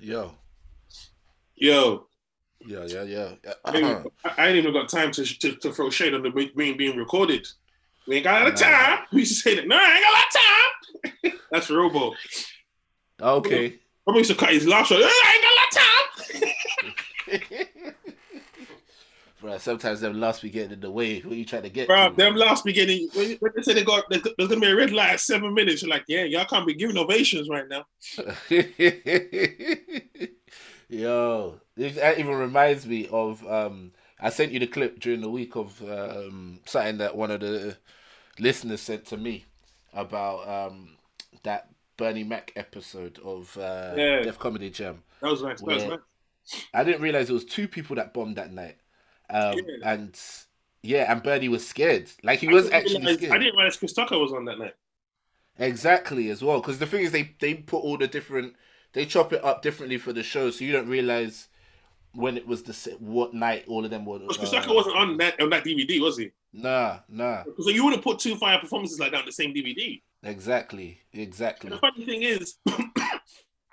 Yo. Yo. Yeah, yeah, yeah. I, ain't, uh-huh. I ain't even got time to, to, to throw shade on the being being recorded. We ain't got a lot of time. We used to say that. No, I ain't got a lot of time. That's Robo. Okay. Robo used to cut his laugh short. I ain't got a lot of time. Bro, sometimes them laughs be getting in the way. What you trying to get? Bro, to, them man? last beginning when when they said they got there's gonna be a red light at seven minutes. You're like, yeah, y'all can't be giving ovations right now. Yo, this- that even reminds me of um I sent you the clip during the week of um something that one of the listeners sent to me about um that Bernie Mac episode of uh Yeah. Def Comedy Jam. That was nice. That was nice. I didn't realize it was two people that bombed that night. Um Yeah. and yeah, and Bernie was scared. Like he was I didn't actually realize- scared. I didn't realize Chris Tucker was on that night. Exactly as well, because the thing is, they they put all the different, they chop it up differently for the show, so you don't realize when it was the what night all of them were. Because Chris uh, Tucker wasn't on that on that DVD, was he? Nah, nah, So you would have put two fire performances like that on the same DVD. exactly, And exactly. the funny thing is, I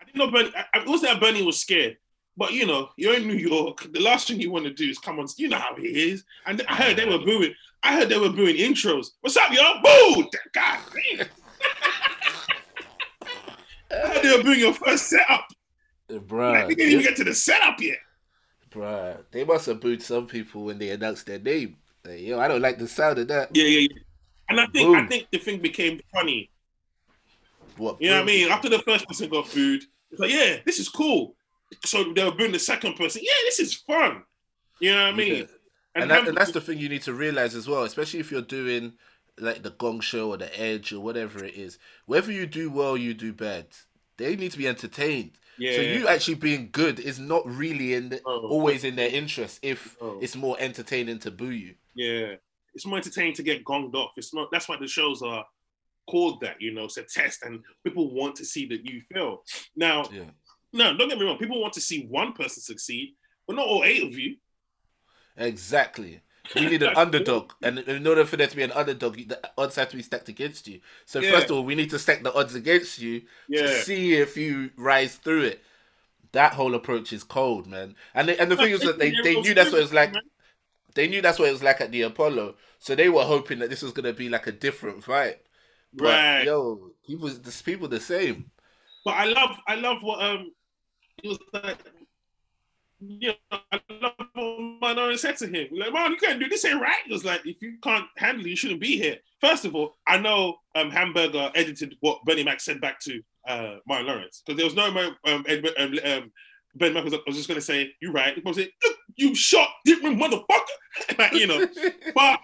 didn't know Bernie. I, I- that Bernie was scared, but you know, you're in New York. The last thing you want to do is come on. You know how he is. And I heard they were booing. I heard they were booing intros. What's up, y'all? Boo! God damn. I heard they were booing your first setup. Like, Bruh, we didn't even get to the setup yet. bruh, they must have booed some people when they announced their name. Like, yo, I don't like the sound of that. Yeah, yeah, yeah. And I think I think the thing became funny. What? You know what I mean? After the first person got booed, it's like, yeah, this is cool. So they were booing the second person. Yeah, this is fun. You know what I mean? Yeah. and, that, Ham- and that's the thing you need to realize as well, especially if you're doing like the Gong Show or the Edge or whatever it is. Whether you do well, you do bad. They need to be entertained. yeah. So you actually being good is not really in the, Oh. always in their interest if Oh. it's more entertaining to boo you. Yeah, it's more entertaining to get gonged off. It's not. That's why the shows are called that. You know, it's a test, and people want to see that you fail. Now, Yeah. No, don't get me wrong. People want to see one person succeed, but not all eight of you. Exactly. We need an underdog, and in order for there to be an underdog, the odds have to be stacked against you. So Yeah. first of all, we need to stack the odds against you Yeah, to see if you rise through it. That whole approach is cold, man. And they, and the thing is that they, they knew that's what it was like. They knew that's what it was like at the Apollo, so they were hoping that this was gonna be like a different fight. But Right. yo, people, this people the same. But I love, I love what um, it was like. You know, I love what Manon said to him. Like, man, you can't do this. Ain't right. It was like, if you can't handle it, you shouldn't be here. First of all, I know um, Hamburger edited what Bernie Mac said back to uh, Martin Lawrence because there was no um, Ed, um, um, Ben Mac was, I was just going to say, "You right." He was say, "Look, you shot different motherfucker." like, you know, but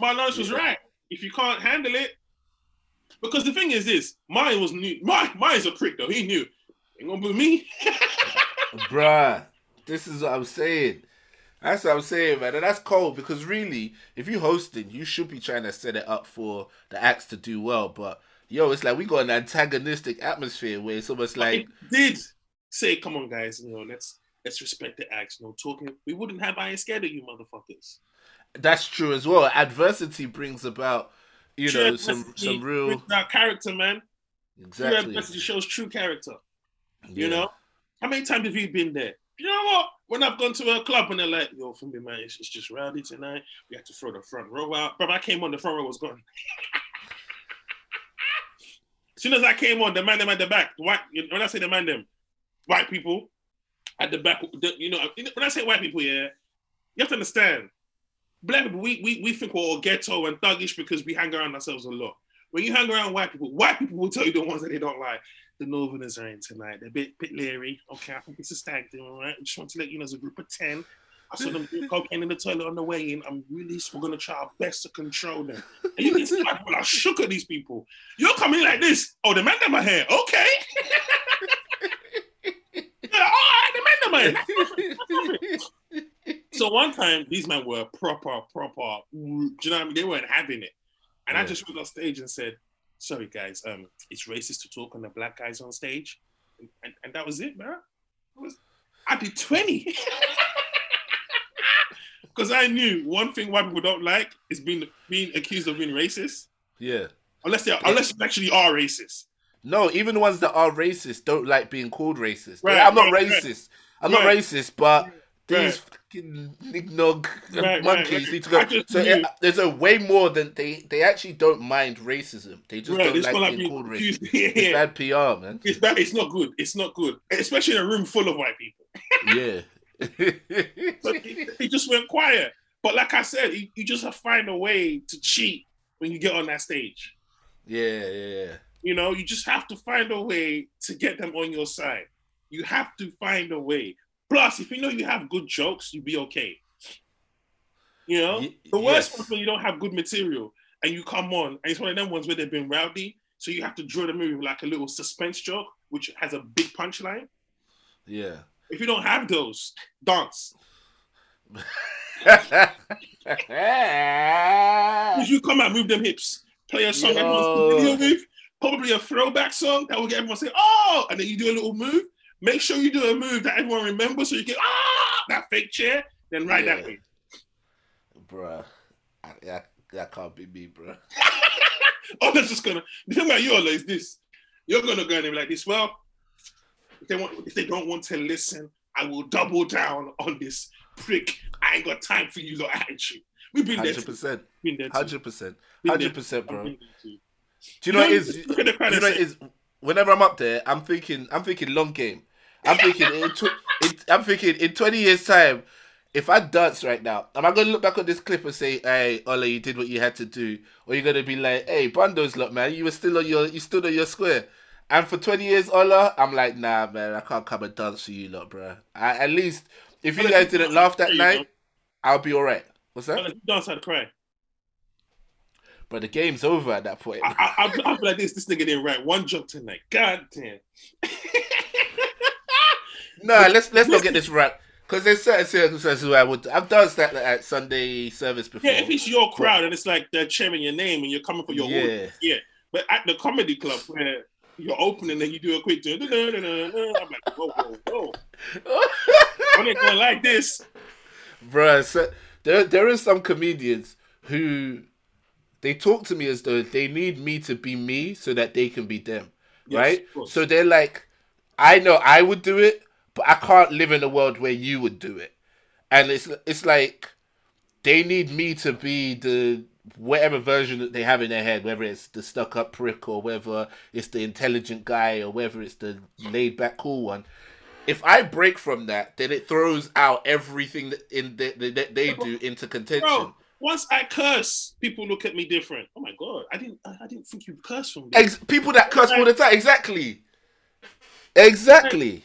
Martin Lawrence was right. If you can't handle it, because the thing is this, mine was new. Mine, mine's a prick though. He knew. Ain't gonna be me. Bruh, this is what I'm saying. That's what I'm saying, man. And that's cold because really, if you're hosting, you should be trying to set it up for the acts to do well. But yo, it's like we got an antagonistic atmosphere where it's almost like it did say, "Come on, guys, you know, let's let's respect the acts." You know, talking. We wouldn't have I ain't scared of you, motherfuckers. that's true as well. Adversity brings about, you know, some some real out character, man. True exactly. adversity shows true character. Yeah. You know, how many times have you been there? You know what? When I've gone to a club and they're like, "Yo, for me, man, it's, it's just rowdy tonight. We have to throw the front row out." But I came on, the front row was gone. as soon as I came on, the man them at the back, white. When I say the man them, white people at the back. the- you know, when I say white people, yeah, you have to understand. Black people, we we, we think we're all ghetto and thuggish because we hang around ourselves a lot. When you hang around white people, white people will tell you the ones that they don't like. The Northerners are in tonight. They're a bit, bit leery. Okay, I think it's a stag do, all right? I just want to let you know, as a group of 10, I saw them do cocaine in the toilet on the way in. I'm really, we're going to try our best to control them. And you can see white people are shook at these people. You're coming like this. Oh, the man them are here. Okay. yeah, all right, the man them are here. So one time, these men were proper, proper. Do you know what I mean? They weren't having it, and I just went on stage and said, "Sorry, guys, um, it's racist to talk on the black guys on stage," and, and that was it, man. It was, I did twenty because I knew one thing white people don't like is being being accused of being racist, yeah. unless they are, unless you actually are racist. No, even the ones that are racist don't like being called racist. Right, I'm not right, racist. I'm Right. not racist, but these Nignog Right, monkeys right. need to go. Just So it, eh, there's a way more than they. They actually don't mind racism. They just Right, don't like like being called racist. accused. It's Yeah, bad PR, man. it's bad. It's not good. It's not good, especially in a room full of white people. Yeah. So he, he just went quiet. But like I said, you, you just have to find a way to cheat when you get on that stage. yeah, yeah. You know, you just have to find a way to get them on your side. You have to find a way. Plus, if you know you have good jokes, you'll be okay. You know, Ye- the worst yes. one's when you don't have good material and you come on, and it's one of them ones where they've been rowdy, so you have to draw the movie with like a little suspense joke, which has a big punchline. Yeah. If you don't have those, dance. You come out, move them hips, play a song everyone's Yo. familiar with, probably a throwback song that will get everyone say, oh, and then you do a little move. Make sure you do a move that everyone remembers so you get, ah, that fake chair, then ride that way. bruh. I, that, that can't be me, bruh. Oh, that's just gonna, the thing about you, Ola, is this. You're gonna go and be like this, well, if they, want, if they don't want to listen, I will double down on this prick. I ain't got time for you, lot attitude. We've been there. 100%, Been there. too. Hundred percent. Been there. Hundred percent, bro. been there too. Do you know what it You is? look at the crowd you know what it is? Whenever I'm up there, I'm thinking, I'm thinking long game. I'm thinking, in tw- in, I'm thinking in 20 years time, if I dance right now, am I gonna look back on this clip and say, "Hey, Ola, you did what you had to do," or you gonna be like, "Hey, Bandos, look, man, you were still on your, you stood on your square." And for 20 years, Ola, I'm like, nah, man, I can't come and dance for you, lot, bro. I, at least if you guys didn't laugh that night. I'll be alright. What's that? You dance to cry. But the game's over at that point. I, I, I'll, I'll like this. This nigga didn't write one joke tonight. God damn. No, let's let's not get this right. Because there's certain circumstances where I would I've danced that at Sunday service before. Yeah, if it's your crowd and it's like they're cheering your name and you're coming for your Yeah. audience, yeah. But at the comedy club where you're opening and you do a quick, dun- dun- dun- dun, I'm like, whoa, whoa, whoa. They going like this, Bruh, so there there are some comedians who they talk to me as though they need me to be me so that they can be them. Yes, right? So they're like, I know I would do it, but I can't live in a world where you would do it. And it's it's like they need me to be the whatever version that they have in their head, whether it's the stuck up prick or whether it's the intelligent guy or whether it's the laid back cool one. If I break from that, then it throws out everything that in that that they do into contention. bro, once I curse, people look at me different. Oh my god, I didn't, I, I didn't think you curse from me. Ex- people that curse all the time, exactly, exactly.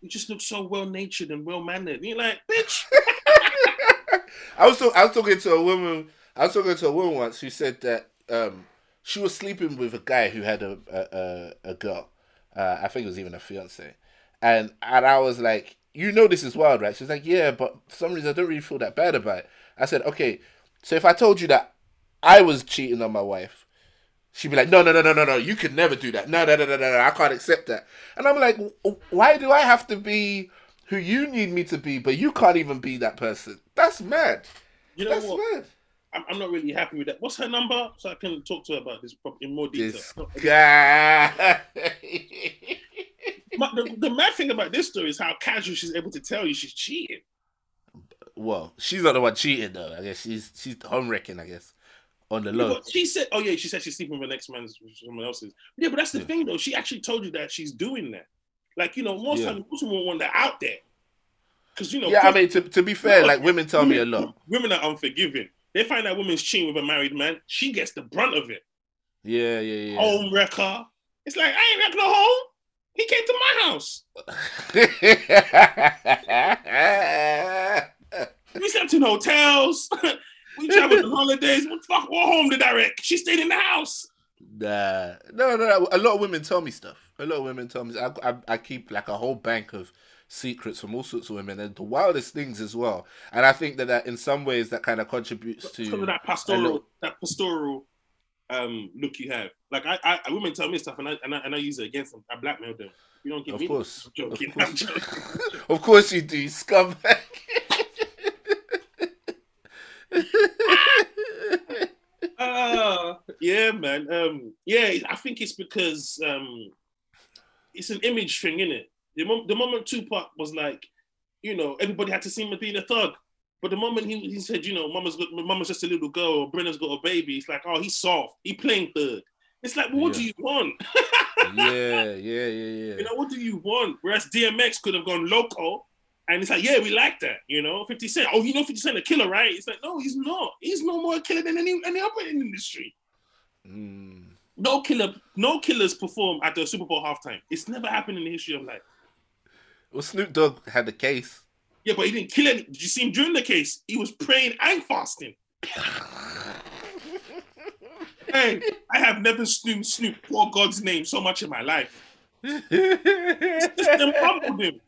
You just look so well natured and well mannered. You're like, bitch. I was talk- I was talking to a woman. I was talking to a woman once who said that um, she was sleeping with a guy who had a a, a, a girl. Uh, I think it was even a fiance, and and I was like, you know, this is wild, right? She's like, yeah, but for some reason I don't really feel that bad about it. I said, okay, so if I told you that I was cheating on my wife, she'd be like, no, no, no, no, no, no, you could never do that. No, no, no, no, no, no, I can't accept that. And I'm like, why do I have to be who you need me to be, but you can't even be that person? That's mad. You know That's what? mad. I'm, I'm not really happy with that. What's her number so I can talk to her about this in more detail? This guy. The, the mad thing about this story is how casual she's able to tell you she's cheating. Well, she's not the one cheating though. I guess she's she's home wrecking. I guess on the low. She said, "Oh yeah," she said she's sleeping with the next man's, someone else's. Yeah, but that's the Yeah. thing though. She actually told you that she's doing that. Like you know, most Yeah. times most women want that out there, because you know. Yeah, I mean to to be fair, like women tell me a lot. Women are unforgiving. They find that woman's cheating with a married man. She gets the brunt of it. Yeah, yeah, yeah. Home wrecker. It's like I ain't wrecked no home. He came to my house. We slept in hotels. we traveled on holidays. What the fuck? What home did I wreck? She stayed in the house. nah, no, no, no. A lot of women tell me stuff. A lot of women tell me. I, I, I keep like a whole bank of secrets from all sorts of women and the wildest things as well. And I think that, that in some ways that kind of contributes to Because of that pastoral, little- that pastoral um, look you have. Like I, I, women tell me stuff, and I, and I, and I use it against them. I blackmail them. You don't give Of me. course. Joking. Of course. Of course you do, scumbag. Uh, yeah, man. Um, yeah, I think it's because um, it's an image thing, isn't it? The, mom- the moment Tupac was like, you know, everybody had to see him being a thug. But the moment he, he said, you know, mama's got, mama's just a little girl, or Brenda's got a baby, it's like, oh, he's soft. He playing thug. It's like, well, what Yeah. do you want? yeah, yeah, yeah, yeah. You know, what do you want? Whereas DMX could have gone local, and it's like, yeah, we like that. You know, 50 Cent. Oh, you know 50 Cent a killer, right? It's like, no, he's not. He's no more a killer than any any other in the industry. Mm. No killer, no killers perform at the Super Bowl halftime. It's never happened in the history of life. Well, Snoop Dogg had the case. Yeah, but he didn't kill any. Did you see him during the case? He was praying and fasting. Hey, I have never Snoop Snoop pour God's name so much in my life. Just them humbled him.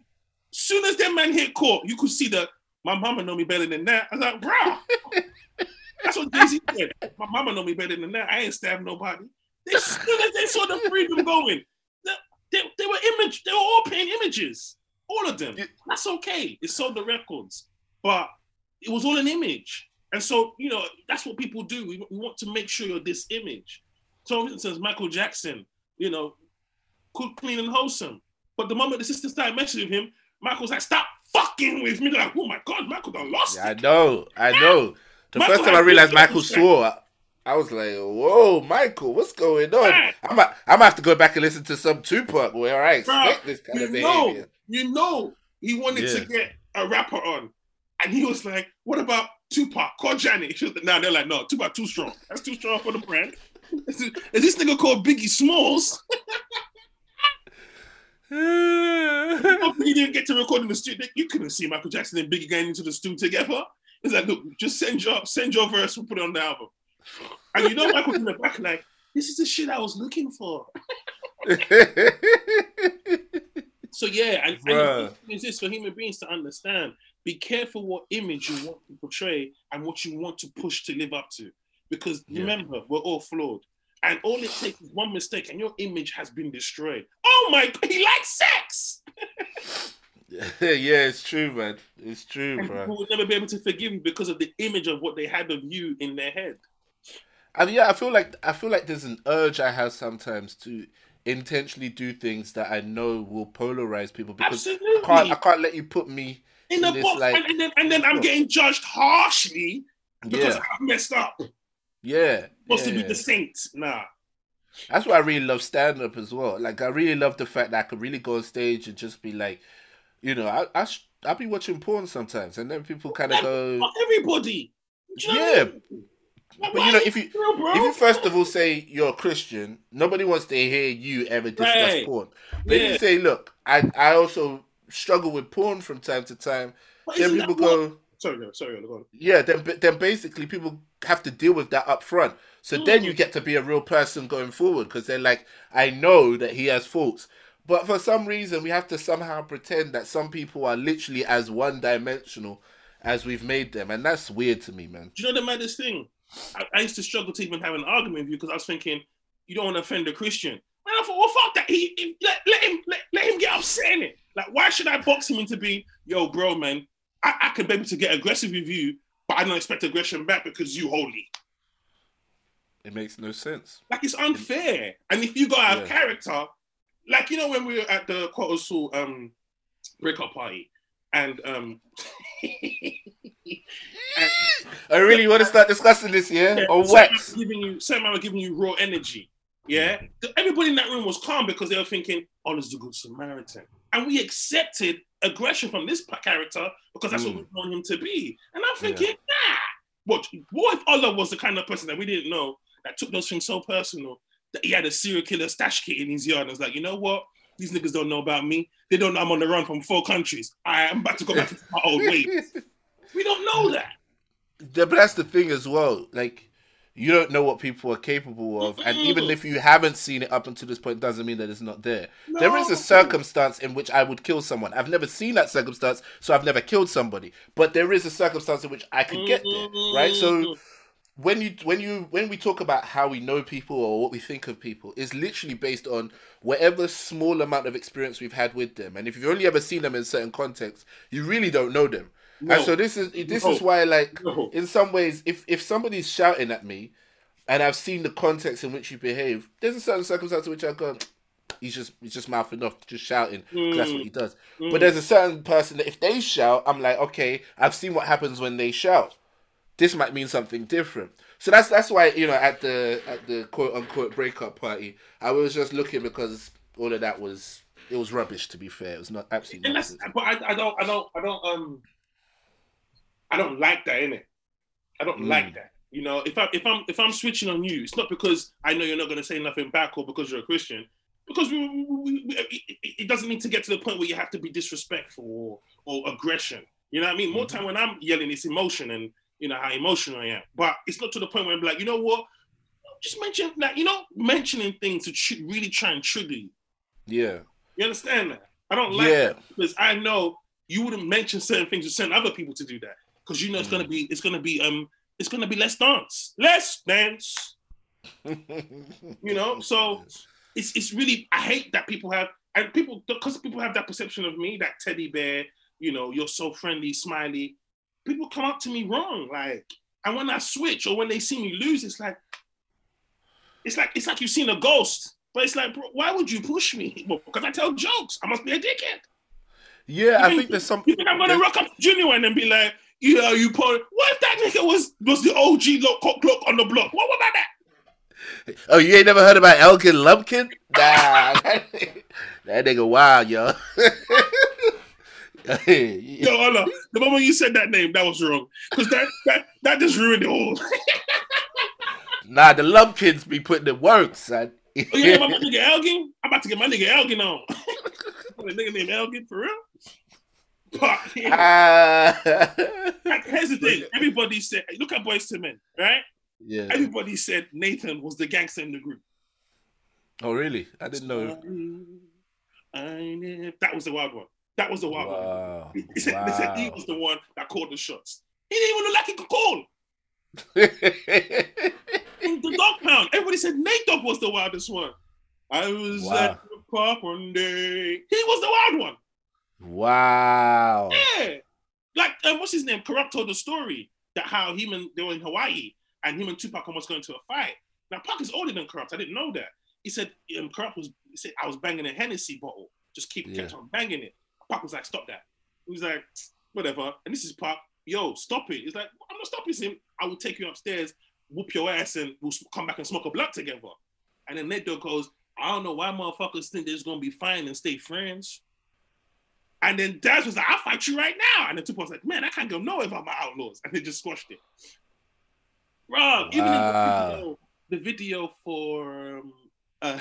Soon as that man hit court, you could see the my mama know me better than that. I was like, bro. That's what Daisy said. My mama know me better than that. I ain't stabbed nobody. They, as soon as they saw the freedom going, they, they, they were image, they were all paying images. All of them. That's okay. It sold the records. But it was all an image. And so, you know, that's what people do. We, we want to make sure you're this image. So, for instance, Michael Jackson, you know, cook, clean, and wholesome. But the moment the sister started messaging him, Michael's like, stop fucking with me. They're like, oh my God, Michael done lost Yeah, I know, I know. The Michael first time I realized Michael swore, I was like, "Whoa, Michael, what's going on?" Right. I'm, a, I'm gonna have to go back and listen to some Tupac where I expect Bruh, this kind You of know, behavior. you know, he wanted Yeah. to get a rapper on. And he was like, what about Tupac? Call Janet. She was like, nah, they're like, no, Tupac too strong. That's too strong for the brand. Is this nigga called Biggie Smalls? he didn't get to record in the studio. You couldn't see Michael Jackson and Biggie getting into the studio together. It's like, look, just send your send your verse, we'll put it on the album. And you know Michael's in the back like, this is the shit I was looking for. So yeah, and, and Bruh. thing this for human beings to understand. Be careful what image you want to portray and what you want to push to live up to. Because Yeah. remember, we're all flawed. And all it takes is one mistake and your image has been destroyed. Oh my god, he likes sex! yeah, it's true, man. It's true, And bro. people will never be able to forgive you because of the image of what they had of you in their head. And yeah, I feel like I feel like there's an urge I have sometimes to intentionally do things that I know will polarize people because I Absolutely. can't I can't let you put me in a this, box, like- and, and then and then I'm getting judged harshly because yeah I messed up. Yeah. Supposed yeah, to be the saint. Nah. That's why I really love stand up as well. Like I really love the fact that I could really go on stage and just be like, you know, I I sh- I'll be watching porn sometimes, and then people kind of go, Not everybody. You know Yeah. I mean? But you know, if you real, if you first of all say you're a Christian, nobody wants to hear you ever discuss Right. porn. But if you say, look, I I also struggle with porn from time to time, But then people go, Sorry, no, sorry, go on. yeah, then then basically people have to deal with that up front. So then you Mm. get to be a real person going forward because they're like, I know that he has faults. But for some reason, we have to somehow pretend that some people are literally as one dimensional as we've made them. And that's weird to me, man. Do you know the maddest thing? I, I used to struggle to even have an argument with you because I was thinking, you don't want to offend a Christian. And I thought, well, fuck that. He, he- let, let him let, let him get upset in it. Like, why should I box him into being, yo, bro, man, I, I could be able to get aggressive with you, but I don't expect aggression back because you holy. It makes no sense. Like it's unfair. And if you go out of Yeah. character, like you know when we were at the Soul um breakup party, and um and, I really want to start discussing this, yeah? yeah, certain wax. giving you certain man were giving you raw energy. Yeah. Everybody in that room was calm because they were thinking, oh, this is a good Samaritan. And we accepted aggression from this character because that's what Mm. we want him to be. And I'm thinking, nah. What, what if Ola was the kind of person that we didn't know that took those things so personal that he had a serial killer stash kit in his yard and was like, you know what? These niggas don't know about me. They don't know I'm on the run from four countries. I am about to go back to my old ways. We don't know that. Yeah, but that's the thing as well. Like, you don't know what people are capable of, and even if you haven't seen it up until this point, doesn't mean that it's not there. There is a circumstance in which I would kill someone. I've never seen that circumstance, so I've never killed somebody. But there is a circumstance in which I could get there, right? So mm-hmm. when you when you when we talk about how we know people or what we think of people is literally based on whatever small amount of experience we've had with them and if you've only ever seen them in certain contexts you really don't know them No. and so this is this No. is why like No. in some ways if if somebody's shouting at me and I've seen the context in which you behave, there's a certain circumstance in which I go, he's just he's just mouthing off, just shouting. 'cause That's what he does. But there's a certain person that if they shout, I'm like, okay, I've seen what happens when they shout. This might mean something different. So that's that's why you know at the at the quote unquote breakup party, I was just looking because all of that was it was rubbish. To be fair, it was not absolutely. But I, I don't, I don't, I don't, um, I don't like that, innit? I don't Mm. like that. You know, if I if I'm if I'm switching on you, it's not because I know you're not going to say nothing back or because you're a Christian. Because we, we, we, it, it- it doesn't need to get to the point where you have to be disrespectful or, or aggression. You know what I mean? More time when I'm yelling, it's emotion and you know how emotional I am. But it's not to the point where I'm like, you know what? Just mention like you know mentioning things to tr- really try and trigger you. Yeah, You understand that? I don't like yeah, that because I know you wouldn't mention certain things to send other people to do that because you know it's Mm. gonna be it's gonna be um it's gonna be less dance, less dance. You know, so it's it's really I hate that people have and people because people have that perception of me that teddy bear. You know, you're so friendly, smiley. People come up to me wrong, like, and when I switch or when they see me lose, it's like it's like it's like you've seen a ghost. But it's like, bro, why would you push me? Well, because I tell jokes. I must be a dickhead. yeah. I You think there's some. You think I'm gonna rock up Junior and then be like, yeah, you put what if that nigga was was the OG lock cock clock on the block? What about that? Oh, you ain't never heard about Elgin Lumpkin? Nah, that, that nigga wild, yo. Yo, Ola, the moment you said that name, that was wrong. Because that, that that just ruined it all. nah, the Lumpkins be putting the work, son. Oh, yeah, my nigga Elgin? I'm about to get my nigga Elgin on. a nigga named Elgin for real? But yeah, Ah. like, here's the thing. Everybody said, look at Boyz II Men, right? yeah. Everybody said Nathan was the gangster in the group. Oh, really? I didn't know. I That was the wild one. That was the wild one. Wow. They said, they said he was the one that called the shots. He didn't even look like he could call. In the dog pound, everybody said Nate Dogg was the wildest one. I was Wow. at the park one day. He was the wild one. Wow. Yeah. Like, um, what's his name? Kurupt told the story that how him and they were in Hawaii and him and Tupac almost got into a fight. Now, Pac is older than Kurupt. I didn't know that. He said um, Kurupt was, said, I was banging a Hennessy bottle. Just keep kept on banging it. Pac was like, stop that. He was like, whatever. And this is Pac. Yo, stop it. He's like, I'm not stopping him. I will take you upstairs, whoop your ass, and we'll come back and smoke a blunt together. And then Dogg goes, I don't know why motherfuckers think they're just gonna be fine and stay friends. And then Daz was like, I'll fight you right now. And then Tupac's like, man, I can't go nowhere about my outlaws. And they just squashed it. Bro, even in the video, the video for um, uh,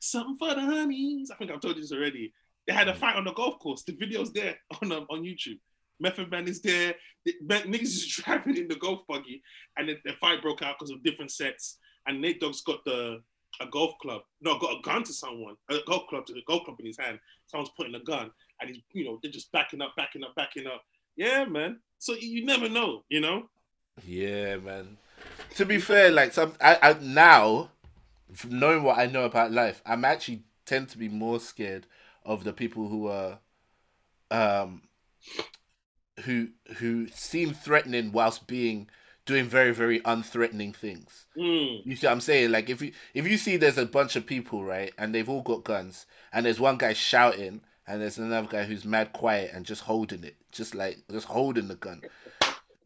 Something for the Honeys, I think I've told you this already. They had a fight on the golf course. The video's there on um, on YouTube. Method Man is there. The, niggas is driving in the golf buggy, and then the fight broke out because of different sets. And Nate Dogg's got the a golf club, no, got a gun to someone, a golf club to the golf club in his hand. Someone's putting a gun, and he's, you know, they're just backing up, backing up, backing up. Yeah, man. So you, never know, you know. Yeah, man. To be fair, like some, I, I now, from knowing what I know about life, I'm actually tend to be more scared of the people who are, um, who who seem threatening whilst being doing very very unthreatening things. Mm. You see what I'm saying? Like if you if you see there's a bunch of people, right, and they've all got guns, and there's one guy shouting, and there's another guy who's mad quiet and just holding it, just like just holding the gun.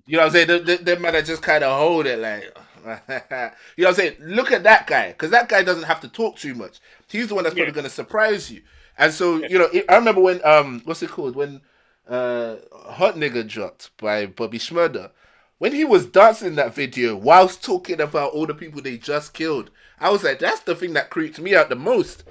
You know what I'm saying? The, the, the man that just kind of hold it like, you know what I'm saying? Look at that guy, because that guy doesn't have to talk too much. He's the one that's probably Yeah. going to surprise you. And so, you know, I remember when um, what's it called? When uh, Hot Nigga dropped by Bobby Shmurda. When he was dancing that video whilst talking about all the people they just killed, I was like, that's the thing that creeped me out the most.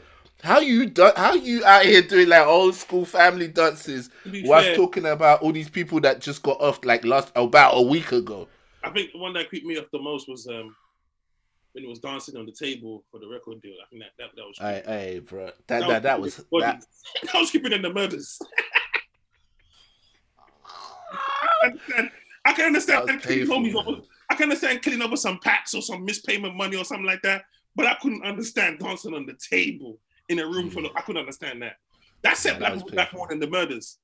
How you do- how you out here doing like old school family dances whilst fair- talking about all these people that just got off like last about a week ago? I think the one that creeped me off the most was um when he was dancing on the table for the record deal. I think that that, that was Hey, hey, bro, that that, that was creepy. that, that was creeping in the murders. I can understand. I can understand That killing homies over. I can understand killing over some packs or some mispayment money or something like that. But I couldn't understand dancing on the table in a room full of. I couldn't understand that. That set Yeah, black was people back painful. more than the murders.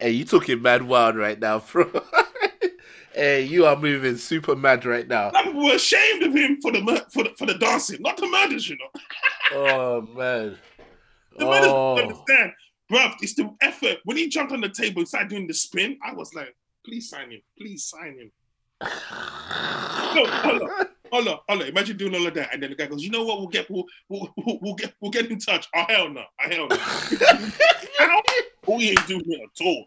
Hey, you talking mad wild right now, bro. Hey, you are moving super mad right now. Black people were ashamed of him for the mur- for the, for the dancing, not the murders, you know. Oh man. The murders Oh. don't understand, bruv. It's the effort. When he jumped on the table and started doing the spin, I was like, please sign him, please sign him. No, hold on, hold on. Imagine doing all of that, and then the guy goes, "You know what? We'll get, we'll, we'll, we'll, we'll get, we'll get in touch." Oh hell no, oh, hell no. We ain't doing it at all.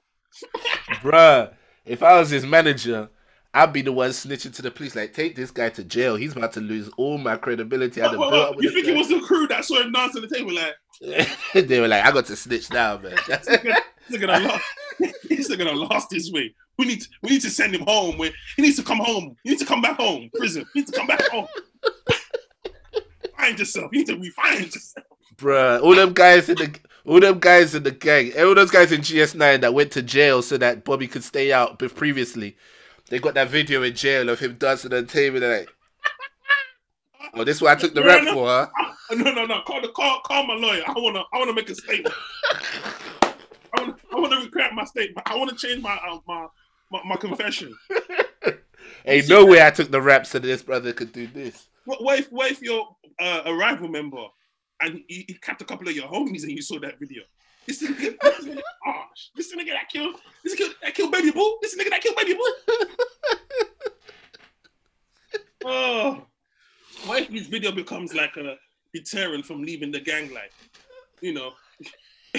Bruh, if I was his manager, I'd be the one snitching to the police. Like, take this guy to jail. He's about to lose all my credibility. I had What- built what- up what? with You this think it was the crew that saw him dance on the table? Like, they were like, I got to snitch now, man. he's not gonna lost. He's not gonna lost his way. We need, to, we need to send him home. Where he needs to come home. He needs to come back home. Prison. He needs to come back home. Find yourself. You need to refine yourself. Bruh, all them guys in the all them guys in the gang, eh, all those guys in GS9 that went to jail so that Bobby could stay out. Previously, they got that video in jail of him dancing on the table. Like, "Oh, this is what I took the No, rap no. for, huh?" No, no, no. Call the call. Call my lawyer. I wanna. I wanna make a statement. I wanna. I wanna recant my statement. I wanna change my uh, my, my my confession. Ain't no way I took the rap so this brother could do this. What, what if what if you're uh, a rival member and he, you capped a couple of your homies and you saw that video? This nigga, this nigga, oh, this nigga that killed, this nigga that killed baby boo, this is nigga that killed baby boo. oh, what if this video becomes like a deterrent from leaving the gang life? You know,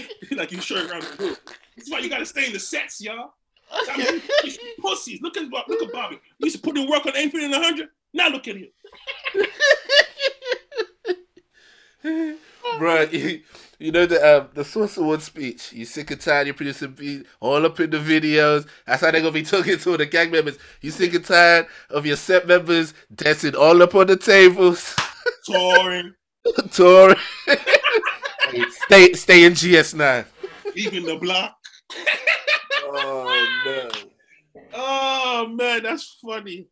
like you show around the group. This is why you gotta stay in the sets, y'all. I mean, you pussies. Look at look at Bobby. You used to put in work on anything in a hundred. Now look at him. Bruh, you, you know the um, the Source Award speech. You sick and tired, you're producing beat all up in the videos. That's how they're gonna be talking to all the gang members. You sick and tired of your set members dancing all up on the tables, touring, touring. Stay stay in GS9. Even the block. Oh no. Oh man, that's funny.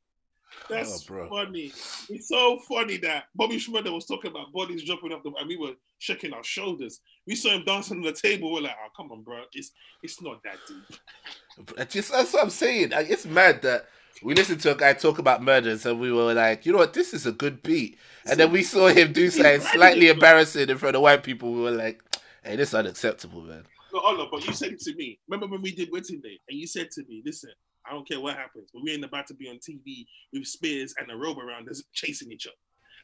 That's Oh, funny. It's so funny that Bobby Shmurda was talking about bodies jumping off the and we were shaking our shoulders. We saw him dancing on the table. We're like, oh come on, bro. It's it's not that deep. Just that's what I'm saying. Like, It's mad that we listened to a guy talk about murders and we were like, you know what, this is a good beat. And then we saw him do something slightly embarrassing in front of white people. We were like, hey, this is unacceptable, man. No, no, but you said it to me. Remember when we did Wedding Day and you said to me, listen, I don't care what happens, but we ain't about to be on TV with Spears and a robe around us chasing each other.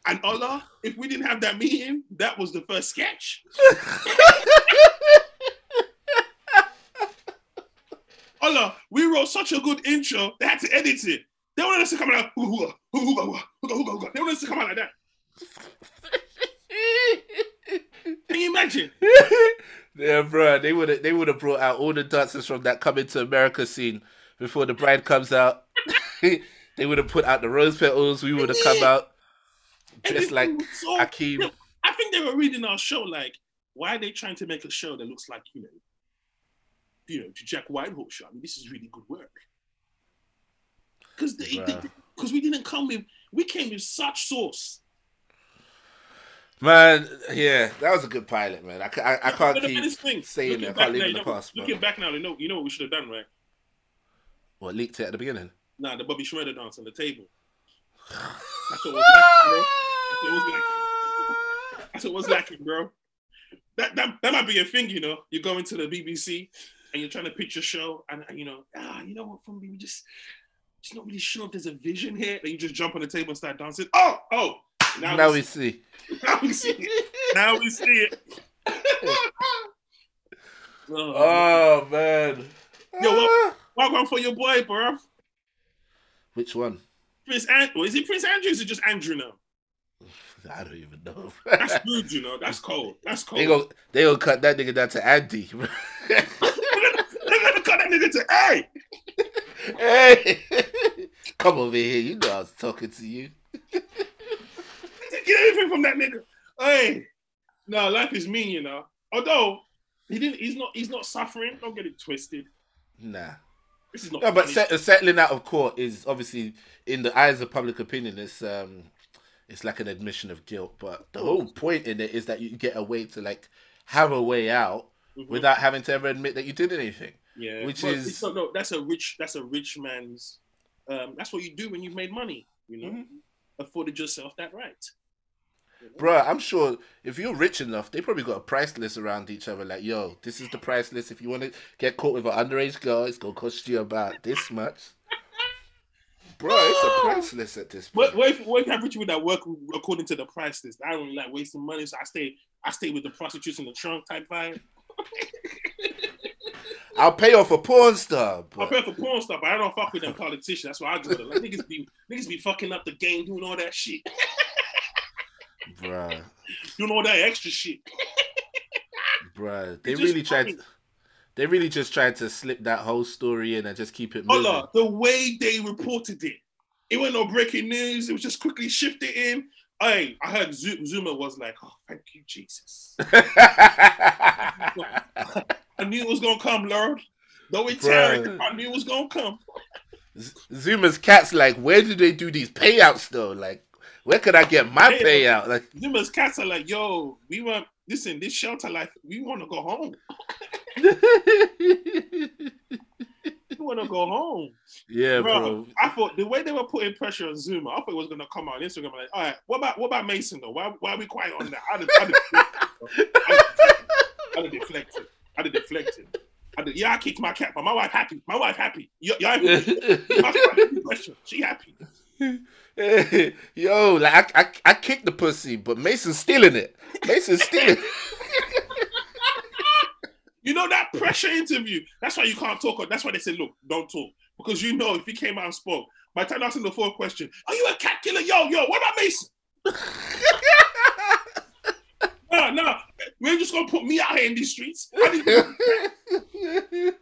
And Ola, if we didn't have that meeting, that was the first sketch. Ola, we wrote such a good intro, they had to edit it. They wanted us to come out, hooga, hooga, hooga, hooga. They wanted us to come out like that. Can you imagine? yeah, bro. They would have they would have brought out all the dancers from that coming to America scene before the bride comes out. they would have put out the rose petals. We would have come out dressed like so- Akeem. I think they were reading our show like, why are they trying to make a show that looks like, you know, you know, to Jack Whitehall show? I mean, this is really good work. Because because we didn't come with, we came with such sauce. Man, yeah, that was a good pilot, man. I, I, I can't keep thing, saying it. I can't live in the past. Looking back now, you know, you know what we should have done, right? what leaked it at the beginning? Nah, the Bobby Shmurda dance on the table. That's what was lacking, bro. That's what was lacking. That's what was lacking, bro. That, that that might be a thing, you know. You go into the BBC and you're trying to pitch your show, and, and you know, ah, you know what, from me, we just just not really sure if there's a vision here. And you just jump on the table and start dancing. Oh, oh, now, Now, we, we see, see. now we see it. Now we see it. oh, Oh man. Yo, what- Ah. welcome for your boy, bro. Which one? Prince Andrew. Is it Prince Andrew? Or is it just Andrew now? I don't even know. That's rude, you know. That's cold. That's cold. they go they gonna cut that nigga down to Andy. Gonna cut that nigga to hey. hey, come over here. You know I was talking to you. Get anything from that nigga. Hey, no, life is mean, you know. Although he didn't, he's not, he's not suffering. Don't get it twisted. Nah. This is not. No, but set, settling out of court is obviously in the eyes of public opinion. It's um, it's like an admission of guilt. But the whole point in it is that you get a way to like have a way out Mhm. without having to ever admit that you did anything. Yeah, which is- not, no. That's a rich. That's a rich man's um, that's what you do when you've made money. You know, Mhm. afforded yourself that right. Bruh, I'm sure if you're rich enough, they probably got a price list around each other. Like, yo, this is the price list. If you want to get caught with an underage girl, it's gonna cost you about this much. Bro, it's a price list at this What point. what if, what if I have rich people that work according to the price list? I don't like wasting money, so I stay I stay with the prostitutes in the trunk type vibe. I'll pay off a porn star. I But, pay for porn stuff, but I don't fuck with them politicians. That's why I just like niggas be niggas be fucking up the game, doing all that shit, bruh, doing all that extra shit. bruh, they just really tried. They really just tried to slip that whole story in and just keep it moving. Hold on, the way they reported it, it wasn't no breaking news. It was just quickly shifted in. Hey, I heard Zu- Zouma was like, "Oh, thank you, Jesus. I knew it was gonna come, Lord. Though it tarried. I knew it was gonna come." Zouma's cat's like, where do they do these payouts though? Like, where could I get my payout? Like, Zouma's cats are like, "Yo, we want listen, this shelter life. We want to go home. We want to go home." yeah, Bro, bro. I thought the way they were putting pressure on Zouma, I thought it was gonna come out on Instagram. Like, all right, what about what about Mason though? Why, why are we quiet on that? I'd have, I'd have. I'd have deflected. I'd have, yeah, I kicked my cat, but my wife happy. My wife happy. Y- y'all happy? That's question. She happy. Yo, like I, I, I kicked the pussy, but Mason's stealing it. Mason's stealing. You know that pressure interview. That's why you can't talk. That's why they said, look, don't talk. Because you know if he came out and spoke, by the time asking the fourth question, are you a cat killer? Yo, yo, what about Mason? No, no, we're just gonna put me out here in these streets. I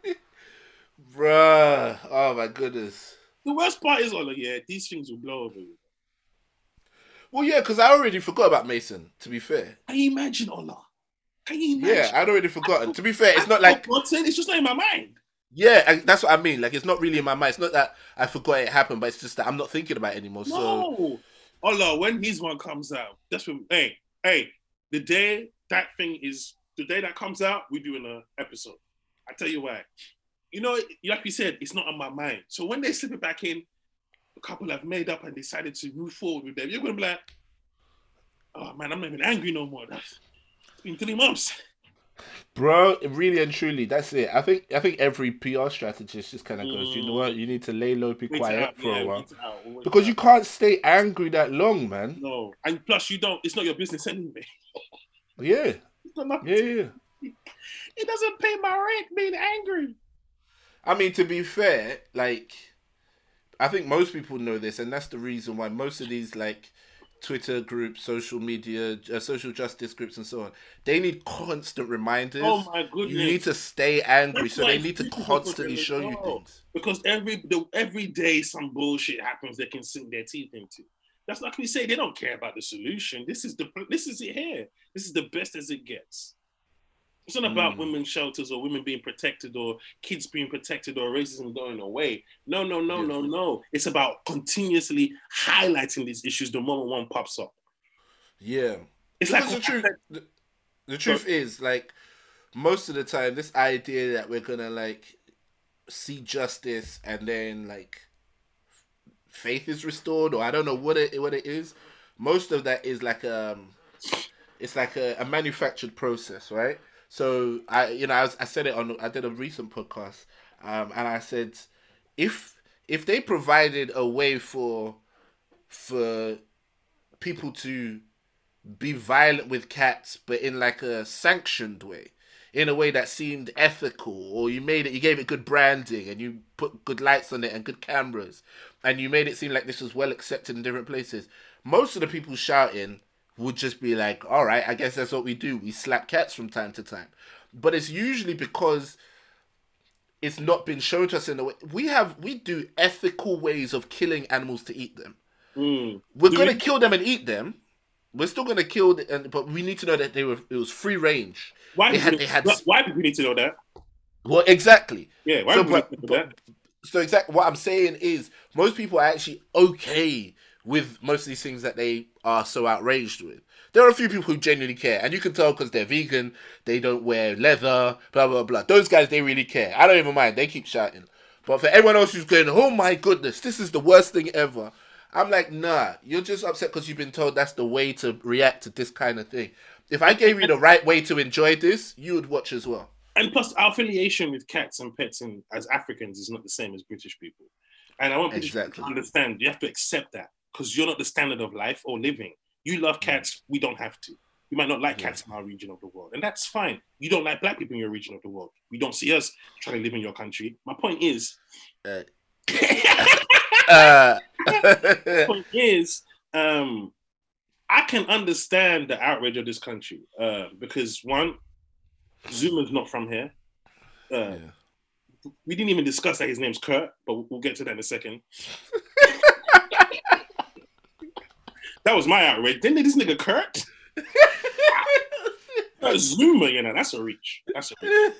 Bruh. Oh my goodness. the worst part is, oh yeah, these things will blow over you. Well, yeah, because I already forgot about Mason. To be fair, Can you imagine, Ola? Can you imagine? yeah, I'd already forgotten. To be fair, it's I not like forgotten, it's just not in my mind. yeah, and that's what I mean. Like, it's not really in my mind. It's not that I forgot it happened, but it's just that I'm not thinking about it anymore. So No. Ola, when his one comes out, that's when hey, hey, the day that thing is the day that comes out, we're doing an episode. I tell you why. You know, like we said, it's not on my mind. So when they slip it back in, a couple have made up and decided to move forward with them. You're gonna be like, oh man, I'm not even angry no more. That's it's been three months. Bro, really and truly, that's it. I think I think every PR strategist just kind of goes, you know what, you need to lay low, be Wait quiet out, for yeah, a while, it out, because you can't stay angry that long, man. no, and plus you don't. It's not your business anyway. Yeah, It's got nothing yeah, yeah. It doesn't pay my rent being angry. I mean, to be fair, like, I think most people know this, and that's the reason why most of these like Twitter groups, social media, uh, social justice groups, and so on, they need constant reminders. Oh my goodness! you need to stay angry, That's so why they need to constantly show you things. because every the, every day some bullshit happens they can sink their teeth into. That's like we say they don't care about the solution. This is the this is it here. This is the best as it gets. It's not about Mm. women's shelters or women being protected or kids being protected or racism going away. No, no, no, Yeah. no, no. It's about continuously highlighting these issues the moment one pops up. Yeah. It's Because like the truth, the, the truth is, like, most of the time, this idea that we're gonna like see justice and then like faith is restored, or I don't know what it what it is. Most of that is like um, it's like a, a manufactured process, right? So I, you know, I, was, I said it on I did a recent podcast, um, and I said if if they provided a way for for people to be violent with cats, but in like a sanctioned way, in a way that seemed ethical, or you made it, you gave it good branding, and you put good lights on it and good cameras, and you made it seem like this was well accepted in different places. Most of the people shouting would just be like, "All right, I guess that's what we do. We slap cats from time to time," but it's usually because it's not been shown to us in a way. We have we do ethical ways of killing animals to eat them. Mm. We're Do gonna we- kill them and eat them. We're still gonna kill, the, and, but we need to know that they were it was free range. Why They do had- we- they had- why- why do we need to know that? Well, exactly. Yeah, why So, do we but- So exactly what I'm saying is most people are actually okay with most of these things that they are so outraged with. There are a few people who genuinely care, and you can tell because they're vegan, they don't wear leather, blah blah blah. Those guys they really care. I don't even mind. They keep shouting. But for everyone else who's going, oh my goodness, this is the worst thing ever. I'm like, nah, you're just upset because you've been told that's the way to react to this kind of thing. If I gave you the right way to enjoy this, you would watch as well. And plus, our affiliation with cats and pets and as Africans is not the same as British people. And I want British Exactly. people to understand you have to accept that because you're not the standard of life or living. You love cats, we don't have to. You might not like cats in our region of the world, and that's fine. You don't like black people in your region of the world. You don't see us trying to live in your country. My point is, Uh, uh, point is, um, I can understand the outrage of this country uh, because one, Zouma's not from here. Uh, yeah. We didn't even discuss that his name's Kurt, but we'll- we'll get to that in a second. that was my outrage. Didn't they this nigga Kurt? That's Zouma, you know, that's a reach. That's a reach.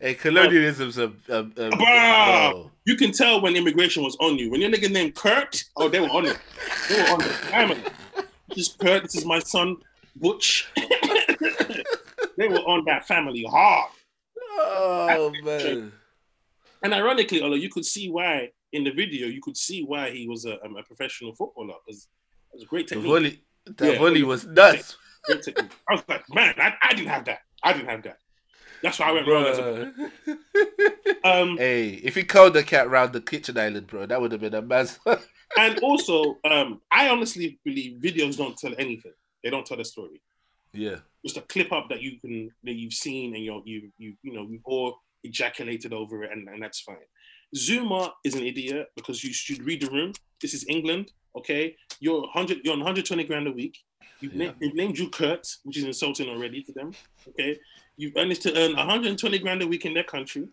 Hey, colonialism's a, a, a oh. You can tell when immigration was on you. When your nigga named Kurt, oh, they were on it. They were on it. This is Kurt. This is my son, Butch. they were on that family hard. Oh man. And ironically, although you could see why in the video, you could see why he was a, um, a professional footballer because it was a great The technique. volley, the Yeah. volley was nuts. I was like, man, I, I didn't have that. I didn't have that. That's why I went wrong. As a, um, hey, if he called the cat round the kitchen island, bro, that would have been a mess. and also, um, I honestly believe videos don't tell anything. They don't tell a story. Yeah. just a clip up that you can that you've seen and you're you you you know you've all ejaculated over it and, and that's fine. Zouma is an idiot because you should read the room. This is England, okay? You're 100 you're on 120 grand a week. You've, Yeah. named, you've named you Kurt, which is insulting already to them. Okay, you've managed to earn 120 grand a week in their country.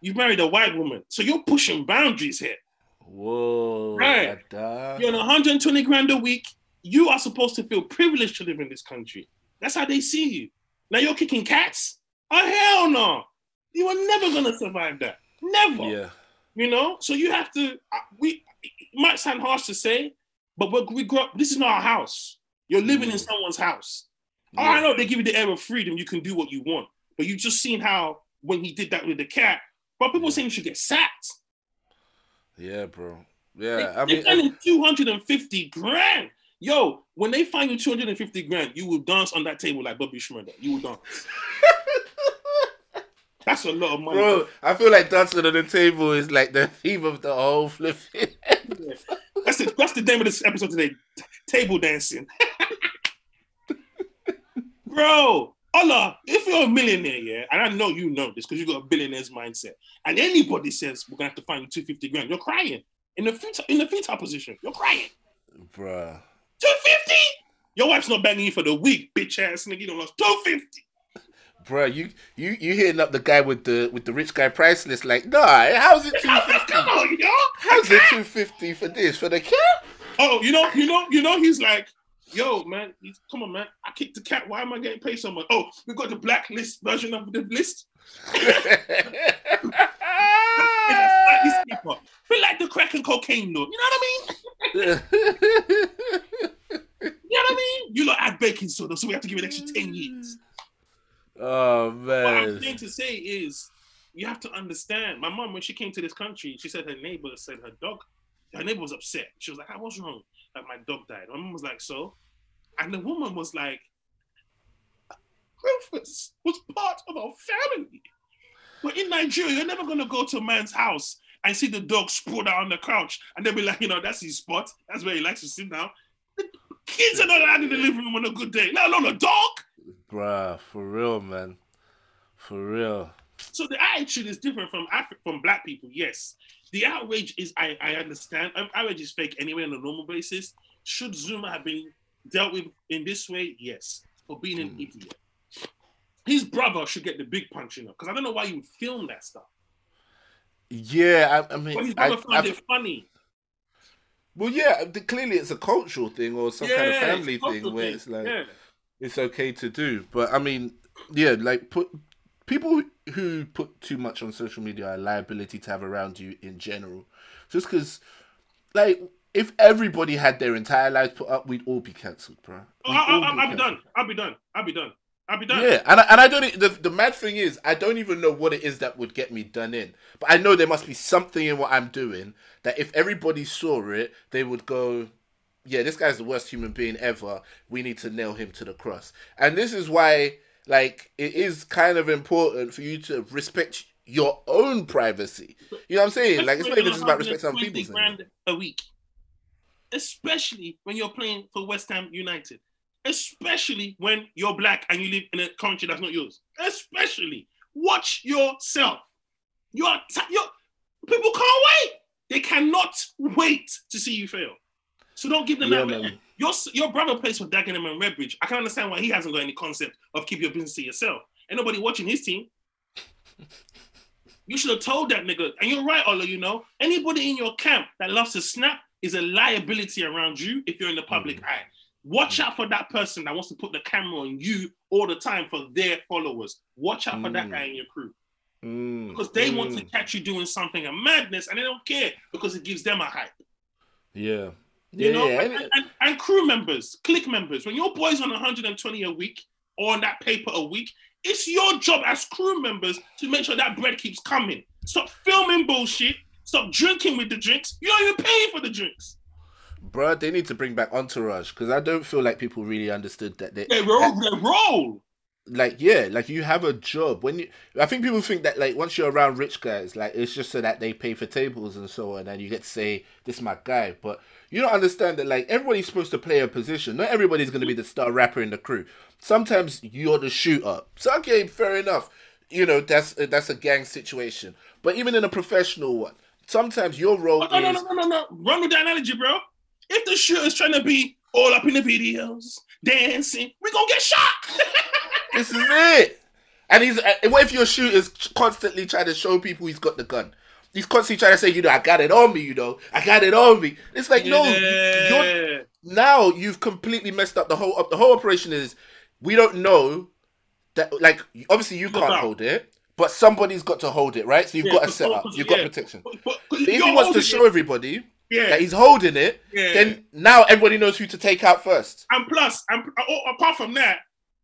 You've married a white woman, so you're pushing boundaries here. Whoa. Right. You're on 120 grand a week. You are supposed to feel privileged to live in this country. That's how they see you. Now you're kicking cats? Oh hell no! You are never gonna survive that. Never. Yeah. You know. So you have to. We it might sound harsh to say, but we grew up. This is not our house. You're living in Mm. someone's house. Oh, I know they give you the air of freedom. You can do what you want, but you've just seen how when he did that with the cat. But people Yeah. saying you should get sacked. Yeah, bro. Yeah. They- I they're mean, 250 grand. Yo, when they find you 250 grand, you will dance on that table like Bobby Shmurda. You will dance. That's a lot of money. bro, I feel like dancing on the table is like the theme of the whole flip. That's the, that's the name of this episode today. Table dancing. Bro, Ola, if you're a millionaire, yeah, and I know you know this because you got a billionaire's mindset, and anybody says we're gonna have to find you 250 grand, you're crying. In the fetal, in the fetal position, you're crying. Bruh. 250? Your wife's not banging you for the week, bitch ass nigga. You don't lost 250. Bro, you you you hitting up the guy with the with the rich guy price list like, nah, how's it two Come on, yo. How's it two fifty for this? For the cat? Oh, you know, you know, you know, he's like, yo, man, he's, come on, man. I kicked the cat. Why am I getting paid so much? Oh, we got the blacklist version of the list. Bit like the crack and cocaine though. You know what I mean? You know what I mean? You lot add baking soda, so we have to give it an extra 10 years. oh What I'm man. to say is, you have to understand. My mom, when she came to this country, she said her neighbor said her dog, her neighbor was upset. She was like, "Ah, "What's wrong?" Like my dog died. My mom was like, "So," and the woman was like, "Rufus was part our family." But in Nigeria, you're never gonna go to a man's house and see the dog sprawled out on the couch, and they'll be like, "You know, that's his spot. That's where he likes to sit down." The kids are not allowed in the living room on a good day, let alone a dog. Bruh, for real, man. For real. So the attitude is different from Afri- from black people. Yes, the outrage is I, I understand. Um, Outrage is fake anyway on a normal basis. Should Zouma have been dealt with in this way? Yes, for being an Hmm. idiot. His brother should get the big punch, you know, because I don't know why you would film that stuff. Yeah, I, I mean, But his I, brother found I've- it funny. well, yeah, the- clearly it's a cultural thing or some kind of Yeah, it's a family thing where thing. it's like yeah. it's okay to do. But I mean, yeah, like put people who put too much on social media are a liability to have around you in general. Just because, like, if everybody had their entire lives put up, we'd all be cancelled, bro. Oh, I, I, be I'll be done. I'll be done. I'll be done. I'll be done. Yeah, and I, and I don't. The the mad thing is, I don't even know what it is that would get me done in. But I know there must be something in what I'm doing that if everybody saw it, they would go, "Yeah, this guy's the worst human being ever. We need to nail him to the cross." And this is why, like, it is kind of important for you to respect your own privacy. You know what I'm saying? Like, it's not even just about respecting other people's. grand a week, especially when you're playing for West Ham United, especially when you're black and you live in a country that's not yours. Especially, watch yourself. You're, you're people can't wait. They cannot wait to see you fail. So don't give them Yeah, that. man. Your your brother plays for Dagenham and Redbridge. I can understand why he hasn't got any concept of keep your business to yourself. Ain't nobody watching his team. You should have told that nigga. And you're right, Ola, you know. Anybody in your camp that loves to snap is a liability around you if you're in the public mm. eye. Watch out for that person that wants to put the camera on you all the time for their followers. Watch out for that Mm. guy in your crew. Mm, Because they want mm. to catch you doing something of madness and they don't care because it gives them a hype. Yeah. You Yeah, know, yeah. and, and- and, and crew members, click members, when your boy's on 120 a week or on that paper a week, it's your job as crew members to make sure that bread keeps coming. Stop filming bullshit. Stop drinking with the drinks. You're not even paying for the drinks. Bruh, they need to bring back Entourage because I don't feel like people really understood that they They roll, they roll. like yeah, like you have a job. When you I think people think that like once you're around rich guys, like it's just so that they pay for tables and so on and you get to say, This is my guy. But you don't understand that like everybody's supposed to play a position. Not everybody's gonna be the star rapper in the crew. Sometimes you're the shooter. So okay, fair enough. You know, that's that's a gang situation. But even in a professional one, sometimes your role Oh, no, no, is no, no, no, no. Run with that analogy, bro. If the shooter's trying to be all up in the videos, dancing, we're gonna get shot. This is it. And he's uh, what if your shooter's constantly trying to show people he's got the gun? He's constantly trying to say, you know, I got it on me, you know, I got it on me. It's like, no, you- you're now you've completely messed up the whole up. The whole operation is we don't know that like obviously you can't hold it, but somebody's got to hold it, right? So you've Yeah, got a setup, you've got yeah. protection. But, but, But if he wants to show it. everybody yeah, that he's holding it, yeah. then now everybody knows who to take out first. And plus, and oh, apart from that,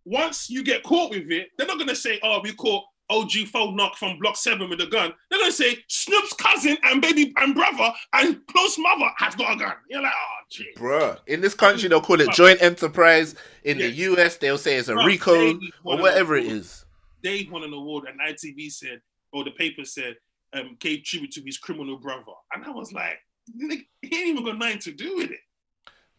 once you get caught with it, they're not gonna say, "Oh, we caught OG Knock from Block Seven with a gun." They're gonna say Snoop's cousin and baby and brother and close mother has got a gun. You're like, "Oh, gee." Bruh, in this country they'll call it joint enterprise. In the US, they'll say it's a Bruh, RICO or whatever it is. They won an award, and ITV said, or the paper said, um, gave tribute to his criminal brother, and I was like, "Nigga, he ain't even got nothing to do with it.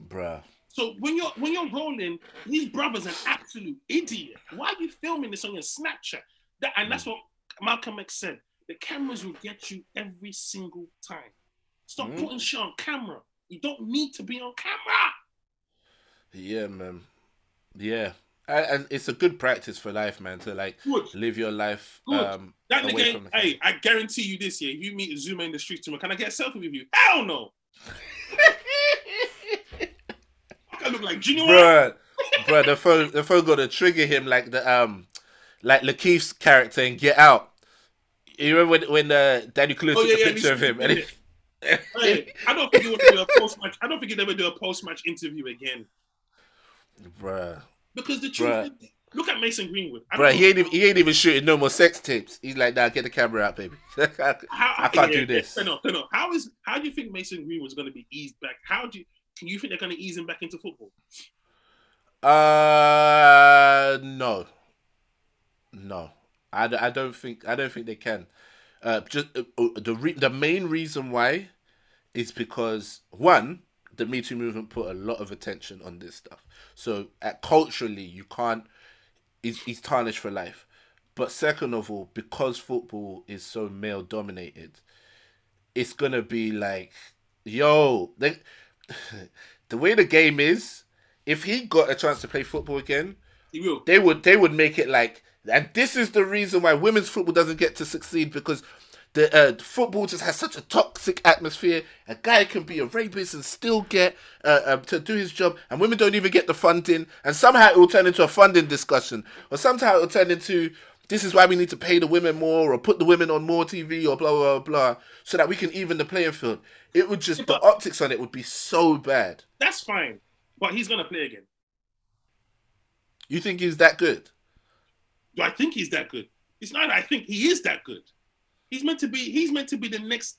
Bruh. So when you're when you're rolling, his brother's an absolute idiot. Why are you filming this on your Snapchat? That and that's what Malcolm X said. The cameras will get you every single time. Stop Mm. putting shit on camera. You don't need to be on camera. Yeah, man. Yeah. And, and it's a good practice for life, man, to like Good. live your life Good. um That nigga, hey, I guarantee you this year, if you meet Zouma in the street tomorrow, can I get a selfie with you? Hell no. I look like Junior. Bruh. Bruh, the phone the phone got to trigger him like the um like Lakeith's character in Get Out. You remember when when uh, Danny Clue Oh, took yeah, a yeah, picture of him and he, Hey, I don't think he would do a post match. I don't think he'd ever do a post match interview again. Bruh. Because the truth, is, look at Mason Greenwood. I Bruh, he ain't even he ain't even shooting no more sex tapes. He's like, nah, get the camera out, baby. how, I can't do this. No, no, no. How is how do you think Mason Greenwood's going to be eased back? How do you can you think they're going to ease him back into football? Uh, no, no. I, I don't think I don't think they can. Uh, just uh, uh, the re- the main reason why is because one, the Me Too movement put a lot of attention on this stuff. So uh, culturally, you can't. He's, he's tarnished for life. But second of all, because football is so male dominated, it's gonna be like, yo, they, the way the game is, if he got a chance to play football again, He will. they would they would make it like and this is the reason why women's football doesn't get to succeed because the uh, football just has such a toxic atmosphere. A guy can be a rapist and still get uh, um, to do his job, and women don't even get the funding. And somehow it will turn into a funding discussion, or somehow it will turn into this is why we need to pay the women more, or put the women on more TV, or blah blah blah, blah so that we can even the playing field. It would just the optics on it would be so bad. That's fine, but he's going to play again. You think he's that good? Do I think he's that good? It's not. I think he is that good. He's meant to be. He's meant to be the next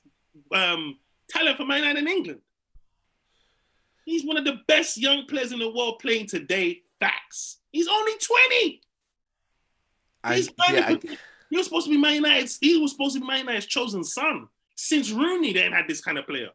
um, talent for Man United in England. He's one of the best young players in the world playing today. Facts. He's only twenty. He's I, yeah, I, he was supposed to be Man United's. He was supposed to be Man United's chosen son. Since Rooney, they ain't had this kind of player.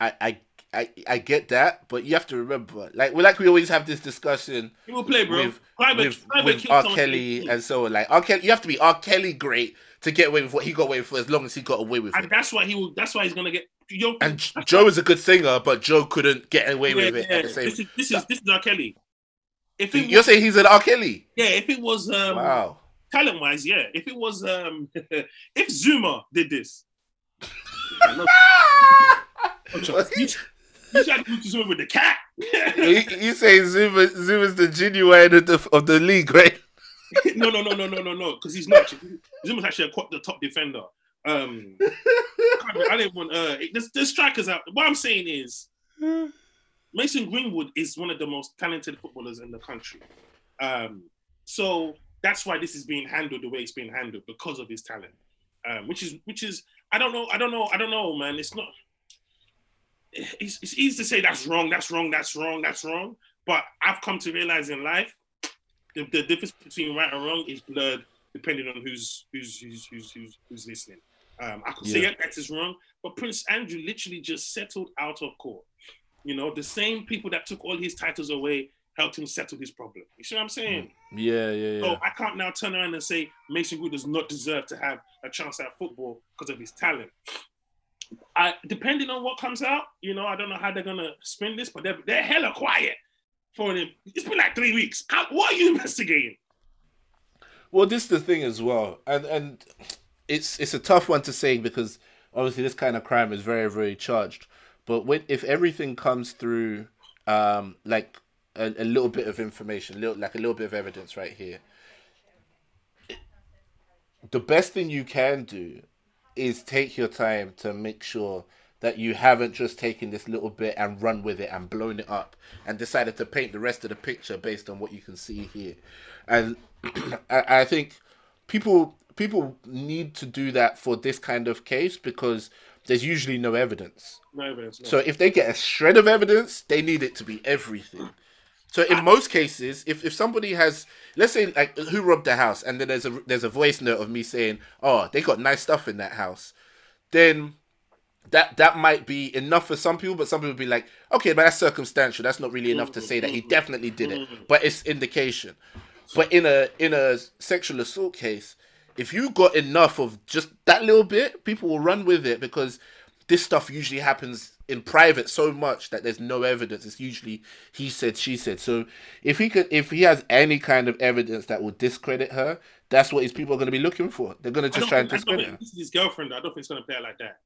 I, I, I, I get that, but you have to remember, like we like we always have this discussion. He will play, bro. With, Private, with, private with R. Kelly and so on. Like R. Kelly, you have to be R. Kelly great to get away with what he got away with for as long as he got away with And it. that's why he will. That's why he's gonna get. You And Joe is a good singer, but Joe couldn't get away yeah, with it yeah. at the same. This is this is this is R. Kelly. If You're was, saying he's an R. Kelly? yeah, if it was um, Wow. talent wise, yeah. If it was um, if Zouma did this, you, you tried to do Zouma with the cat. you, you say Zouma Zouma's the genuine of the of the league, right? no, no, no, no, no, no, no, because he's not. Zouma's actually a, the top defender. Um, I didn't want. Uh, there's, there's strikers out. What I'm saying is, Mason Greenwood is one of the most talented footballers in the country. Um, so that's why this is being handled the way it's being handled because of his talent. Um, which is which is I don't know I don't know I don't know man. It's not. It's, it's easy to say that's wrong, that's wrong, that's wrong, that's wrong. But I've come to realize in life, the, the difference between right and wrong is blurred depending on who's who's who's who's who's, who's listening. Um, I could say Yeah. yeah, that is wrong, but Prince Andrew literally just settled out of court. You know, the same people that took all his titles away helped him settle his problem. You see what I'm saying? Yeah, yeah, So. I can't now turn around and say Mason Greenwood does not deserve to have a chance at football because of his talent. I depending on what comes out, you know, I don't know how they're gonna spin this, but they're, they're hella quiet for them. It's been like three weeks. How, what are you investigating? Well, this is the thing as well, and and it's it's a tough one to say because obviously this kind of crime is very very charged. But when if everything comes through, um, like a, a little bit of information, little like a little bit of evidence right here, the best thing you can do is take your time to make sure that you haven't just taken this little bit and run with it and blown it up and decided to paint the rest of the picture based on what you can see here. And I, I think people people need to do that for this kind of case because there's usually no evidence. No evidence. No. So if they get a shred of evidence, they need it to be everything. So in most cases, if, if somebody has, let's say like who robbed the house, and then there's a there's a voice note of me saying, oh, they got nice stuff in that house, then that that might be enough for some people, but some people be like, okay, but that's circumstantial. That's not really enough to say that he mm-hmm. definitely did it, mm-hmm. but it's indication. But in a in a sexual assault case, if you got enough of just that little bit, people will run with it because this stuff usually happens in private so much that there's no evidence. It's usually he said, she said. So if he could, if he has any kind of evidence that will discredit her, that's what his people are going to be looking for. They're going to just try and think- I don't discredit her. This is his girlfriend. I don't think it's gonna play like that.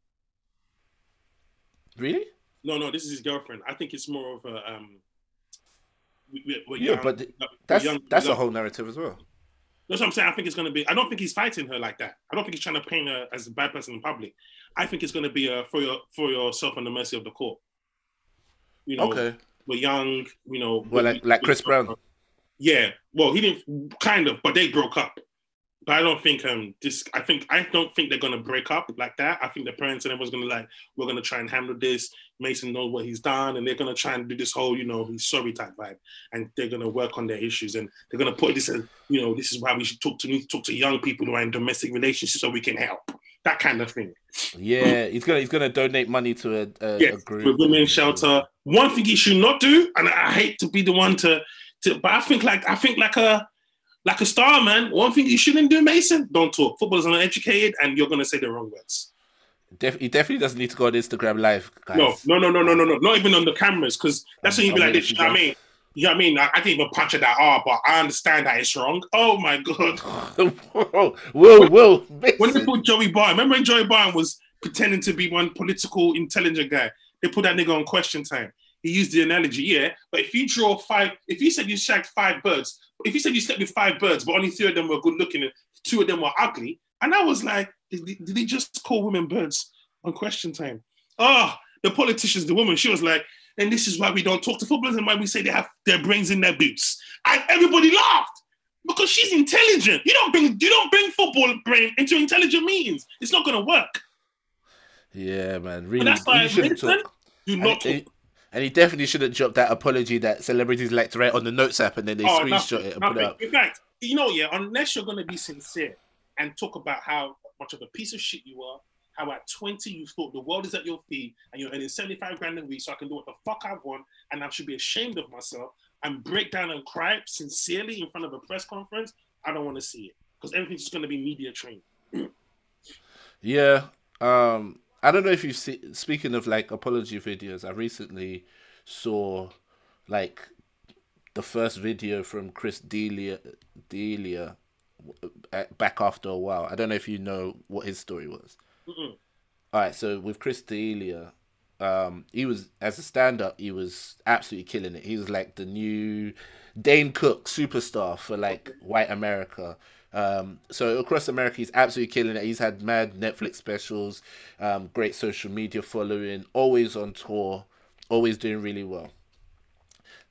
Really? No, no, this is his girlfriend. I think it's more of a um. we- we- we're Yeah, young- but we're That's young- that's a whole narrative as well. That's what I'm saying. I think it's going to be. I don't think he's fighting her like that. I don't think he's trying to paint her as a bad person in public. I think it's going to be a for your for yourself on the mercy of the court. You know, Okay. we're young. You know, Well, like like Chris Brown. Yeah. Well, he didn't kind of, but they broke up. But I don't think um this. I think I don't think they're gonna break up like that. I think the parents and everyone's gonna like we're gonna try and handle this. Mason knows what he's done, and they're gonna try and do this whole you know he's sorry type vibe, and they're gonna work on their issues, and they're gonna put this as you know this is why we should talk to talk to young people who are in domestic relationships so we can help that kind of thing. Yeah, he's gonna he's gonna donate money to a, a, Yeah, a group. with women shelter. One thing he should not do, and I hate to be the one to, to but I think like I think like a like a star man. One thing you shouldn't do, Mason, don't talk. Footballers are not educated, and you're gonna say the wrong words. Def- he definitely doesn't need to go on Instagram live, guys. No, no, no, no, no, no, no, not even on the cameras, because that's when you'd be like this. You know what I mean? You know what I mean? I, I didn't even punch at that R, but I understand that it's wrong. Oh my god. whoa, whoa, whoa! When they put Joey Barton, remember when Joey Barton was pretending to be one political intelligent guy? They put that nigga on question time. He used the analogy, yeah. But if you draw five, if you said you shagged five birds, if you said you slept with five birds, but only three of them were good looking and two of them were ugly, and I was like, did, did he just call women birds on question time? Oh, the politicians, the woman, she was like, and this is why we don't talk to footballers and why we say they have their brains in their boots. And everybody laughed. Because she's intelligent. You don't bring you don't bring football brain into intelligent meetings. It's not gonna work. Yeah, man. Really, And that's why he shouldn't Vincent, talk. do not talk. And he definitely shouldn't drop that apology that celebrities like to write on the notes app and then they Oh, screenshot nothing, it and put it up. In fact, you know, yeah, unless you're gonna be sincere and talk about how much of a piece of shit you are, how at 20 you thought the world is at your feet and you're earning 75 grand a week, so I can do what the fuck I want, and I should be ashamed of myself and break down and cry sincerely in front of a press conference, I don't want to see it. Because everything's just gonna be media trained. Yeah. Um I don't know if you see speaking of like apology videos, I recently saw like the first video from Chris D'Elia D'Elia uh, back after a while. I don't know if you know what his story was. Mm-mm. All right, so with Chris D'Elia, um, he was as a stand-up, he was absolutely killing it. He was like the new Dane Cook superstar for like white America. Um, so across America, he's absolutely killing it. He's had mad Netflix specials, um, great social media following, always on tour, always doing really well.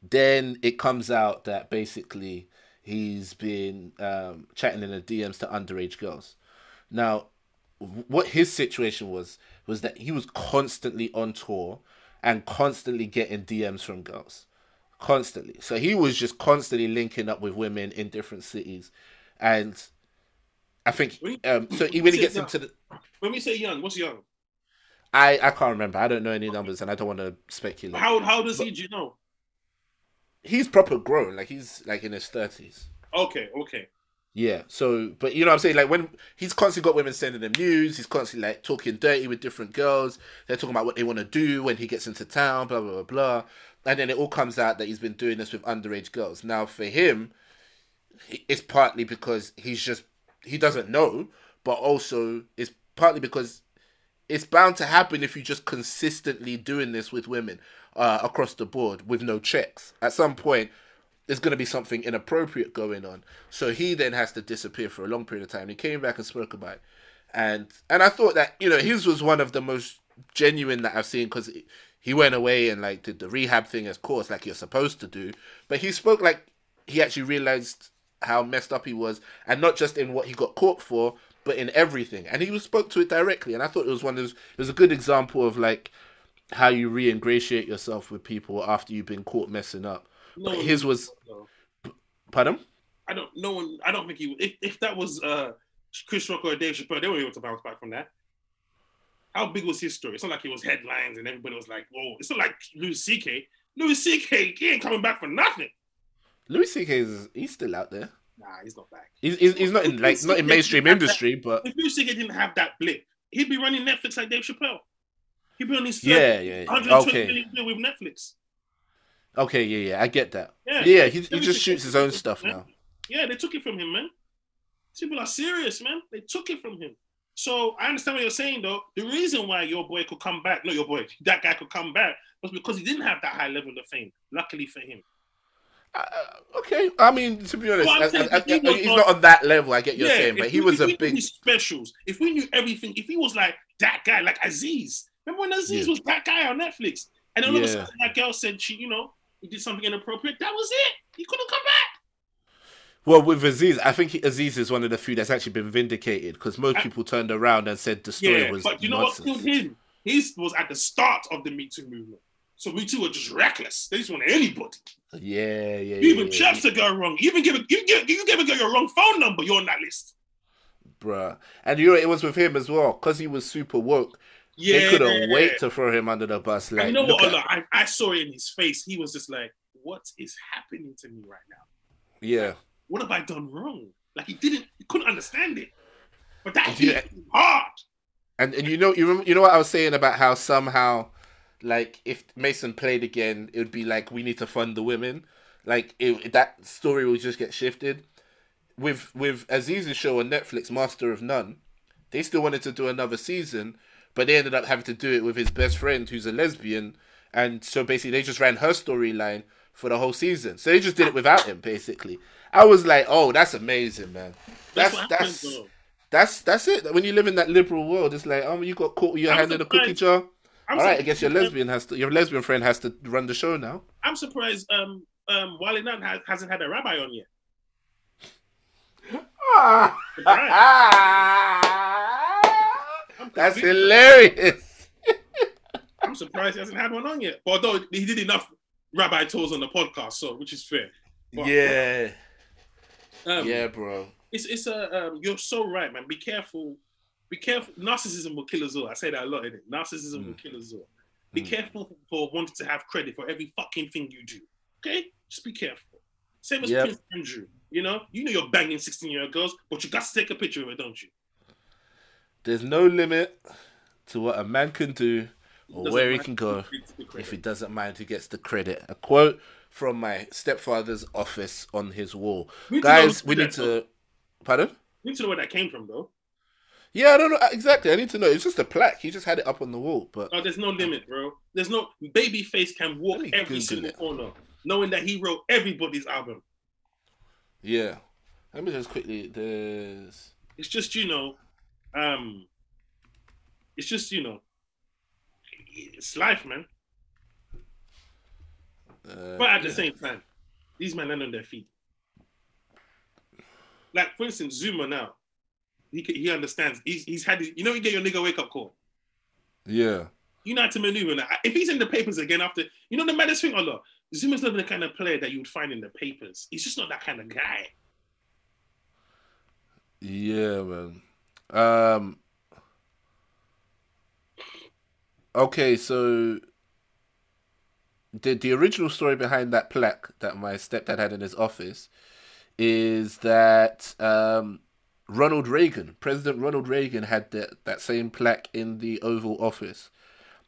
Then it comes out that basically he's been um, chatting in the DMs to underage girls. Now, what his situation was was that he was constantly on tour and constantly getting DMs from girls, constantly. So he was just constantly linking up with women in different cities, and I think um, so. He really gets into the. When we say young, what's young? I I can't remember. I don't know any numbers, and I don't want to speculate. How how does he? Do you know? He's proper grown, like he's like in his thirties. Okay, okay. Yeah. So, but you know what I'm saying? Like when he's constantly got women sending him news, he's constantly like talking dirty with different girls. They're talking about what they want to do when he gets into town, blah, blah, blah, blah. And then it all comes out that he's been doing this with underage girls. Now, for him, it's partly because he's just, he doesn't know, but also it's partly because it's bound to happen if you're just consistently doing this with women uh, across the board with no checks. At some point, there's going to be something inappropriate going on. So he then has to disappear for a long period of time. He came back and spoke about it. And and I thought that, you know, his was one of the most genuine that I've seen because he went away and like did the rehab thing, of course, like you're supposed to do. But he spoke like he actually realized how messed up he was, and not just in what he got caught for, but in everything. And he was spoke to it directly. And I thought it was one of those, it was a good example of like how you re-ingratiate yourself with people after you've been caught messing up. No, But his was, no. pardon? I don't. No one. I don't think he. If, if that was uh Chris Rock or Dave Chappelle, they were able to bounce back from that. How big was his story? It's not like it was headlines and everybody was like, "Whoa!" It's not like Louis C.K. Louis C.K. He ain't coming back for nothing. Louis C.K. is he's still out there. Nah, he's not back. He's, he's, he's not in like not in mainstream industry, but If Louis C.K. didn't have that blip, he'd be running Netflix like Dave Chappelle. He'd be on his yeah, yeah, yeah. 120 okay, million deal with Netflix. okay, yeah, yeah. I get that. Yeah, Yeah, he, he just shoots his own stuff Yeah. now. Yeah, they took it from him, man. People are serious, man. They took it from him. So I understand what you're saying, though. The reason why your boy could come back, not your boy, that guy could come back, was because he didn't have that high level of fame. Luckily for him. Uh, okay, I mean to be honest, Well, he was he's not on that level. I get you're Yeah, saying, but he we- was a big. specials. If we knew everything, if he was like that guy, like Aziz. Remember when Aziz Yeah. was that guy on Netflix? And then all of a sudden that girl said she, you know, he did something inappropriate. That was it. He couldn't come back. Well, with Aziz, I think Aziz is one of the few that's actually been vindicated because most I- people turned around and said the story Yeah, was but you know nonsense. what killed him? His was at the start of the Me Too movement. So Me Too were just reckless. They just want anybody. Yeah, yeah, You yeah, even yeah, checks a girl wrong. You even give it. You give. You give a girl your wrong phone number. You're on that list. bruh. And you know it was with him as well because he was super woke. Yeah. They couldn't wait to throw him under the bus. And Like, you know what? at- I, I saw it in his face. He was just like, "What is happening to me right now? yeah. What have I done wrong?" Like he didn't. He couldn't understand it. But that Yeah. hard. And and you know you remember, you know what I was saying about how somehow like if Mason played again, it would be like we need to fund the women. Like it, that story will just get shifted. With with Aziz's show on Netflix, Master of None, they still wanted to do another season, but they ended up having to do it with his best friend who's a lesbian, and so basically they just ran her storyline for the whole season. So they just did it without him, basically. I was like, oh, that's amazing, man. That's, That's that's happens, that's that's it. When you live in that liberal world, it's like, oh, you got caught with your hand in a cookie jar. I'm All right, I guess your lesbian has to. Your lesbian friend has to run the show now. I'm surprised. Um, um, Wally Nunn has, hasn't had a rabbi on yet. That's hilarious. I'm surprised he hasn't had one on yet. But although he did enough rabbi tours on the podcast, so which is fair. But, yeah. um, yeah, bro. It's it's a um, you're so right, man. Be careful. Be careful. Narcissism will kill us all. I say that a lot in it. Narcissism will Mm. kill us all. Be Mm. careful for wanting to have credit for every fucking thing you do. Okay, just be careful. Same as Yep. Prince Andrew. You know, you know you're banging 16 year old girls, but you got to take a picture of it, don't you? There's no limit to what a man can do or where he can go who gets the if he doesn't mind who gets the credit. A quote from my stepfather's office on his wall. We need to know Guys, we need to. Pardon? We need to know where that came from, though. Yeah, I don't know exactly. I need to know. It's just a plaque. He just had it up on the wall, but Oh, there's no limit, bro. There's no Babyface can walk every single it. corner, knowing that he wrote everybody's album. yeah. Let me just quickly. There's. It's just you know, um, it's just you know, it's life, man. Uh, But at the same time, these men land on their feet. Like for instance, Zouma now, he he understands. He's he's had you know you get your nigga wake up call. Yeah. You know how to maneuver. If he's in the papers again after, you know the maddest thing, Ola, Zouma's not the kind of player that you would find in the papers. He's just not that kind of guy. Yeah, man. Um. Okay, so the the original story behind that plaque that my stepdad had in his office is that um, Ronald Reagan, President Ronald Reagan, had that that same plaque in the Oval Office.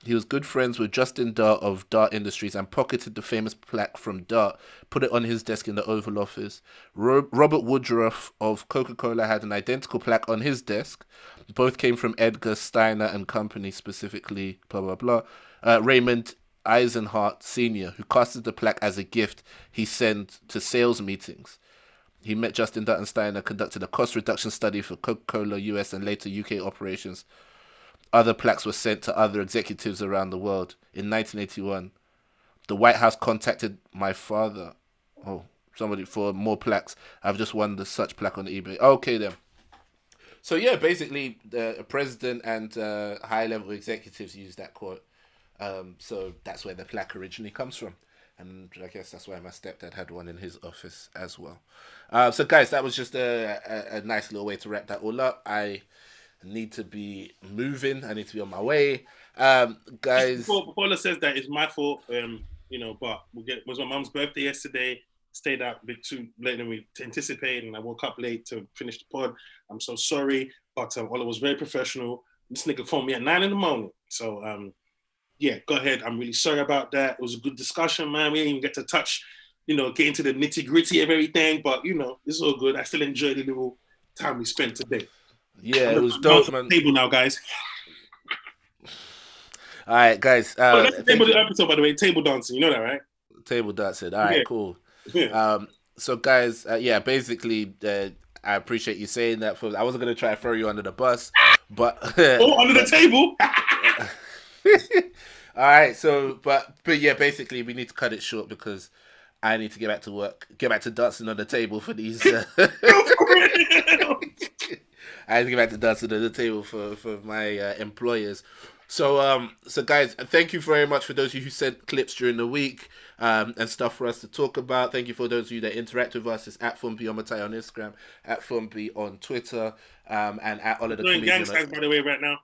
He was good friends with Justin Dart of Dart Industries and pocketed the famous plaque from Dart, put it on his desk in the Oval Office. Ro- Robert Woodruff of Coca Cola had an identical plaque on his desk. Both came from Edgar Steiner and Company, specifically, blah, blah, blah. Uh, Raymond Eisenhart Sr., who casted the plaque as a gift he sent to sales meetings. He met Justin Dart and conducted a cost reduction study for Coca Cola US and later UK operations. Other plaques were sent to other executives around the world. In 1981, the White House contacted my father. Oh, somebody for more plaques. I've just won the such plaque on eBay. Okay, then. So yeah, basically, the president and uh, high-level executives use that quote. Um, so that's where the plaque originally comes from, and I guess that's why my stepdad had one in his office as well. Uh, so guys, that was just a, a, a nice little way to wrap that all up. I need to be moving. I need to be on my way. Um, guys, Before, before says that it's my fault, um, you know, but we get it was my mom's birthday yesterday. Stayed out a bit too late than we anticipated, and I woke up late to finish the pod. I'm so sorry, but um, Ola was very professional. This nigga phoned me at nine in the morning, so um, yeah, go ahead. I'm really sorry about that. It was a good discussion, man. We didn't even get to touch, you know, get into the nitty gritty of everything, but you know, it's all good. I still enjoyed the little time we spent today. yeah, it was dope, on man. the Table now, guys. All right, guys. oh, Uh, that's the name of the you. episode, by the way. Table dancing. You know that, right? table dancing. All right, Yeah. cool. Yeah. Um, so guys, uh, yeah, basically, uh, I appreciate you saying that. For I wasn't gonna try to throw you under the bus, but oh, under the table. All right. So, but but yeah, basically, we need to cut it short because I need to get back to work, get back to dancing on the table for these. Uh, I need to get back to dancing on the table for for my uh, employers. So um so guys, thank you very much for those of you who sent clips during the week um and stuff for us to talk about. Thank you for those of you that interact with us. It's at Fumbi on Matai on Instagram, at Fumbi on Twitter, um and at all of the Doing gang signs, by the way, right now.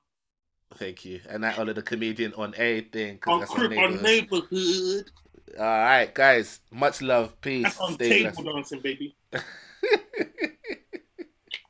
Thank you, and at all of the comedian on everything. 'cause On that's our Crip, on neighborhood. neighborhood. All right, guys. Much love. Peace. That's on Stay table blessed. dancing, baby.